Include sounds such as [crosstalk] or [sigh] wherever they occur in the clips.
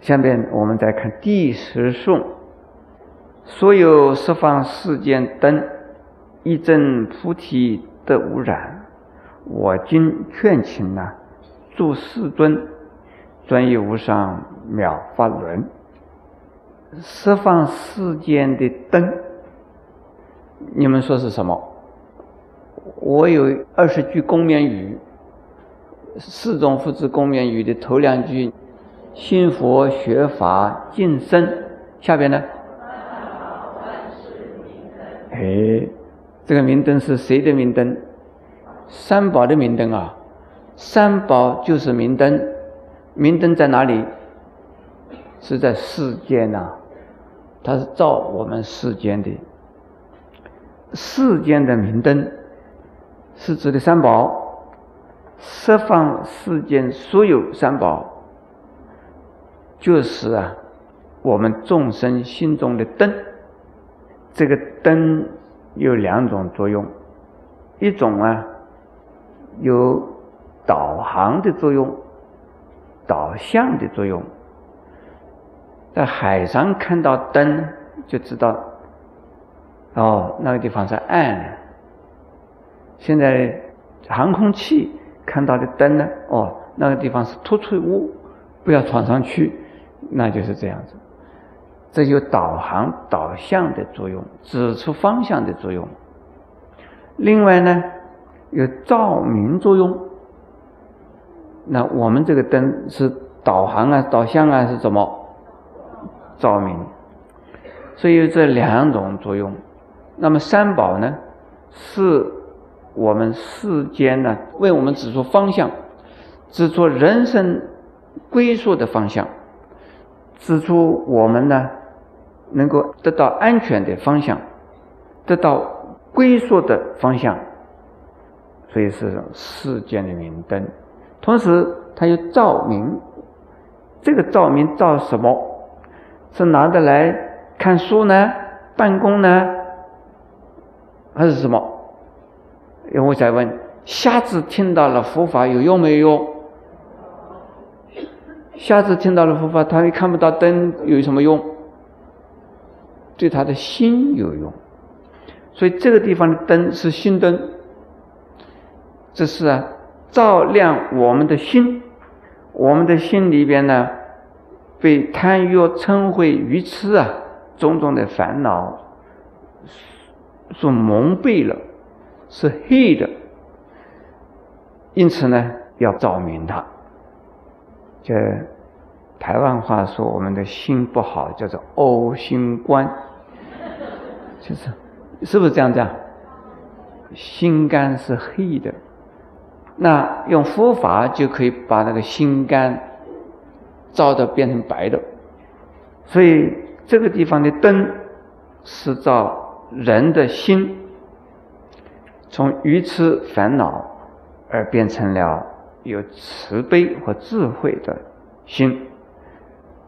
下面我们再看第十颂：所有十方世间灯，一真菩提得无染。我今劝请呐，诸世尊，专业无上妙法轮。十方世间的灯，你们说是什么？我有二十句公勉语，四种复制公勉语的头两句。信佛学法净身，下边呢？哎，这个明灯是谁的明灯？三宝的明灯啊！三宝就是明灯，明灯在哪里？是在世间呐，它是照我们世间的。世间的明灯是指的三宝，十方世间所有三宝。就是啊，我们众生心中的灯。这个灯有两种作用，一种啊有导航的作用，导向的作用。在海上看到灯，就知道哦，那个地方是暗。现在航空器看到的灯呢，哦，那个地方是突出物，不要闯上去。那就是这样子，这有导航导向的作用，指出方向的作用。另外呢，有照明作用。那我们这个灯是导航啊、导向啊，是怎么照明？所以这两种作用。那么三宝呢，是我们世间呢，为我们指出方向，指出人生归宿的方向。指出我们呢，能够得到安全的方向，得到归宿的方向，所以是世间的明灯。同时，它又照明。这个照明照什么？是拿得来看书呢？办公呢？还是什么？因为我在问：瞎子听到了佛法有用没有？瞎子听到了佛法，他也看不到灯有什么用？对他的心有用。所以这个地方的灯是心灯，这是啊，照亮我们的心。我们的心里边呢，被贪欲、嗔恚、愚痴啊种种的烦恼所蒙蔽了，是黑的。因此呢，要照明它。这台湾话说，我们的心不好，叫做呕心观，就 [laughs] 是是不是这样讲？心肝是黑的，那用佛法就可以把那个心肝照的变成白的。所以这个地方的灯是照人的心，从愚痴烦恼而变成了。有慈悲和智慧的心，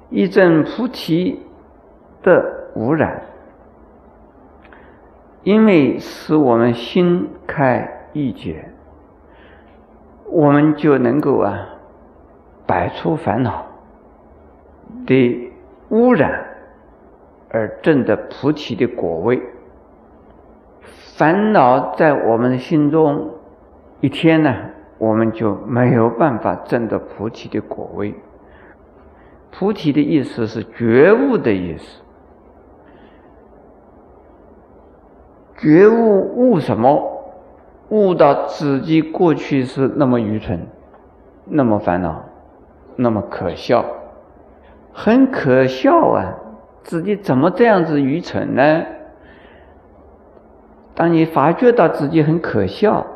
一证菩提的污染，因为使我们心开意解，我们就能够啊摆出烦恼的污染，而证得菩提的果位。烦恼在我们的心中一天呢？我们就没有办法证得菩提的果位。菩提的意思是觉悟的意思。觉悟悟什么？悟到自己过去是那么愚蠢，那么烦恼，那么可笑，很可笑啊！自己怎么这样子愚蠢呢？当你发觉到自己很可笑，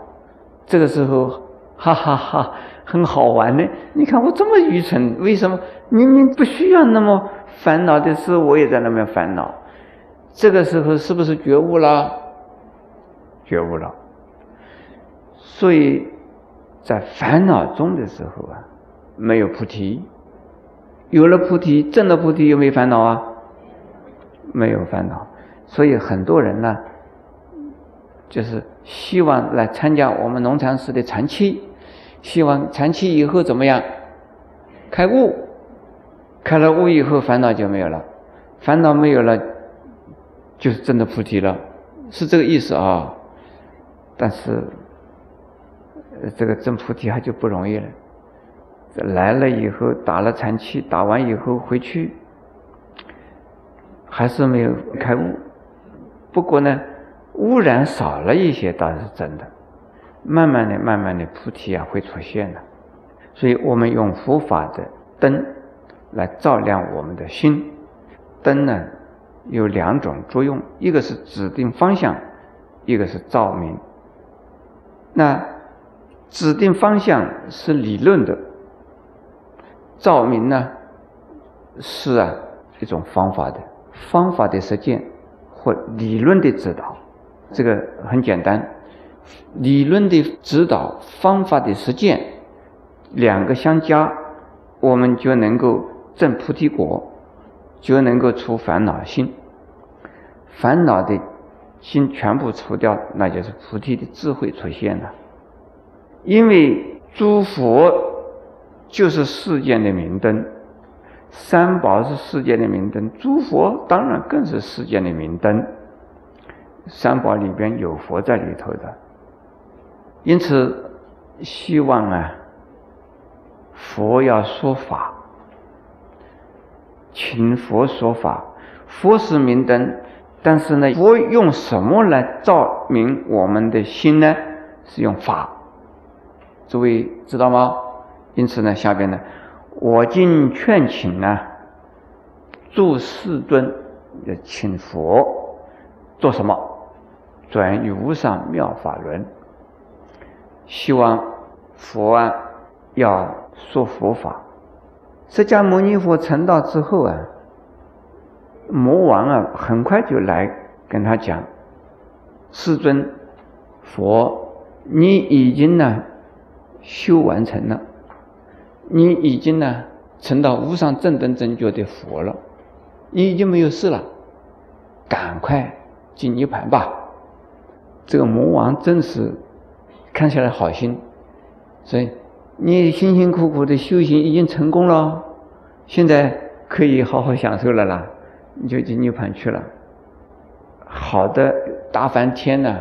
这个时候。哈哈哈，很好玩的。你看我这么愚蠢，为什么明明不需要那么烦恼的事，我也在那边烦恼？这个时候是不是觉悟了？觉悟了。所以在烦恼中的时候啊，没有菩提；有了菩提，证了菩提，有没有烦恼啊？没有烦恼。所以很多人呢。就是希望来参加我们农禅寺的禅期，希望禅期以后怎么样？开悟，开了悟以后，烦恼就没有了，烦恼没有了，就是真的菩提了，是这个意思啊。但是，这个真菩提还就不容易了。来了以后打了禅期，打完以后回去，还是没有开悟。不过呢，污染少了一些倒是真的。慢慢的、慢慢的，菩提啊会出现的。所以我们用佛法的灯来照亮我们的心。灯呢有两种作用，一个是指定方向，一个是照明。那指定方向是理论的。照明呢，是啊一种方法的方法的实践或理论的指导，这个很简单。理论的指导，方法的实践，两个相加，我们就能够证菩提果，就能够除烦恼心。烦恼的心全部除掉，那就是菩提的智慧出现了。因为诸佛。就是世间的明灯，三宝是世间的明灯，诸佛当然更是世间的明灯。三宝里边有佛在里头的，因此希望啊，佛要说法，请佛说法。佛是明灯，但是呢，佛用什么来照明我们的心呢？是用法。诸位知道吗？因此呢，下边呢，我今劝请呢，诸世尊，要请佛做什么？转于无上妙法轮。希望佛啊，要说佛法。释迦牟尼佛成道之后啊，魔王啊，很快就来跟他讲：世尊，佛，你已经呢，修完成了。你已经呢成到无上正等正觉的佛了，你已经没有事了，赶快进涅盘吧。这个魔王真是看起来好心，所以你辛辛苦苦的修行已经成功了，现在可以好好享受了啦，你就进涅盘去了。好的大梵天呢，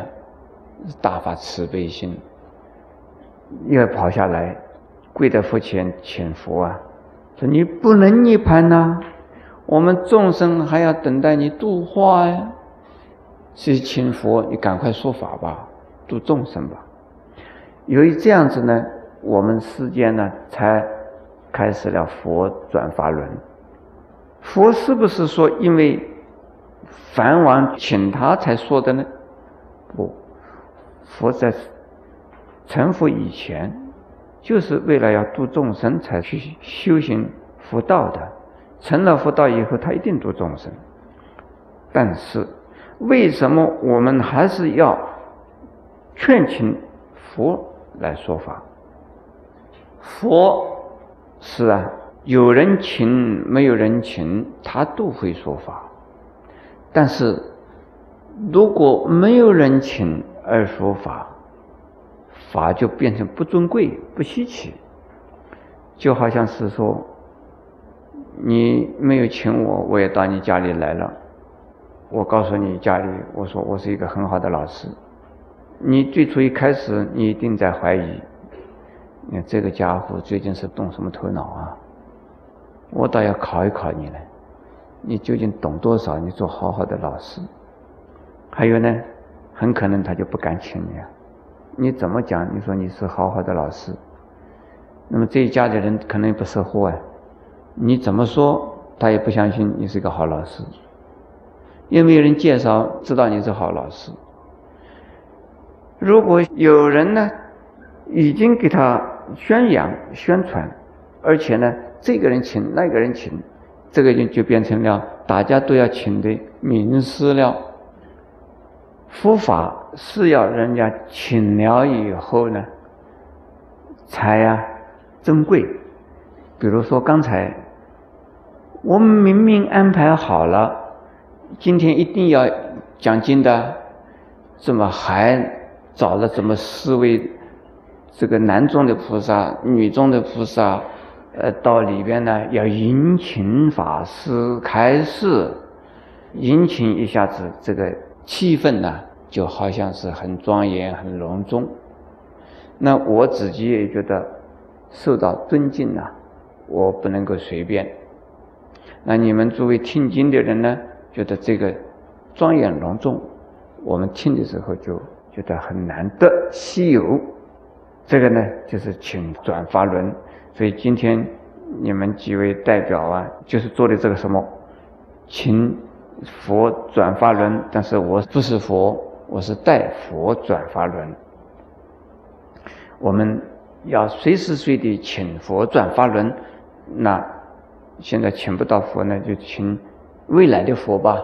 大发慈悲心，又跑下来。跪在佛前请佛啊，说你不能涅槃呐，我们众生还要等待你度化呀。所以请佛，你赶快说法吧，度众生吧。由于这样子呢，我们世间呢才开始了佛转法轮。佛是不是说因为梵王请他才说的呢？不，佛在成佛以前。就是为了要度众生才去修行佛道的，成了佛道以后，他一定度众生。但是，为什么我们还是要劝请佛来说法？佛是啊，有人请没有人请，他都会说法。但是，如果没有人请而说法，法就变成不尊贵、不稀奇，就好像是说，你没有请我，我也到你家里来了。我告诉你家里，我说我是一个很好的老师。你最初一开始，你一定在怀疑，你这个家伙最近是动什么头脑啊？我倒要考一考你了，你究竟懂多少？你做好好的老师，还有呢，很可能他就不敢请你啊。你怎么讲？你说你是好好的老师，那么这一家的人可能不识货啊。你怎么说，他也不相信你是个好老师，又没有人介绍知道你是好老师。如果有人呢，已经给他宣扬宣传，而且呢，这个人请那个人请，这个人就变成了大家都要请的名师了。佛法是要人家请了以后呢，才呀珍贵。比如说刚才，我们明明安排好了，今天一定要讲经的，怎么还找了这么四位这个男中的菩萨、女中的菩萨，呃，到里边呢要殷勤法师开示，殷勤一下子这个气氛呢就好像是很庄严、很隆重。那我自己也觉得受到尊敬啊，我不能够随便。那你们作为听经的人呢，觉得这个庄严隆重，我们听的时候就觉得很难得、稀有。这个呢，就是请转发轮。所以今天你们几位代表啊，就是做的这个什么，请佛转发轮。但是我不是佛，我是代佛转发轮。我们要随时随地请佛转发轮，那现在请不到佛呢，就请未来的佛吧。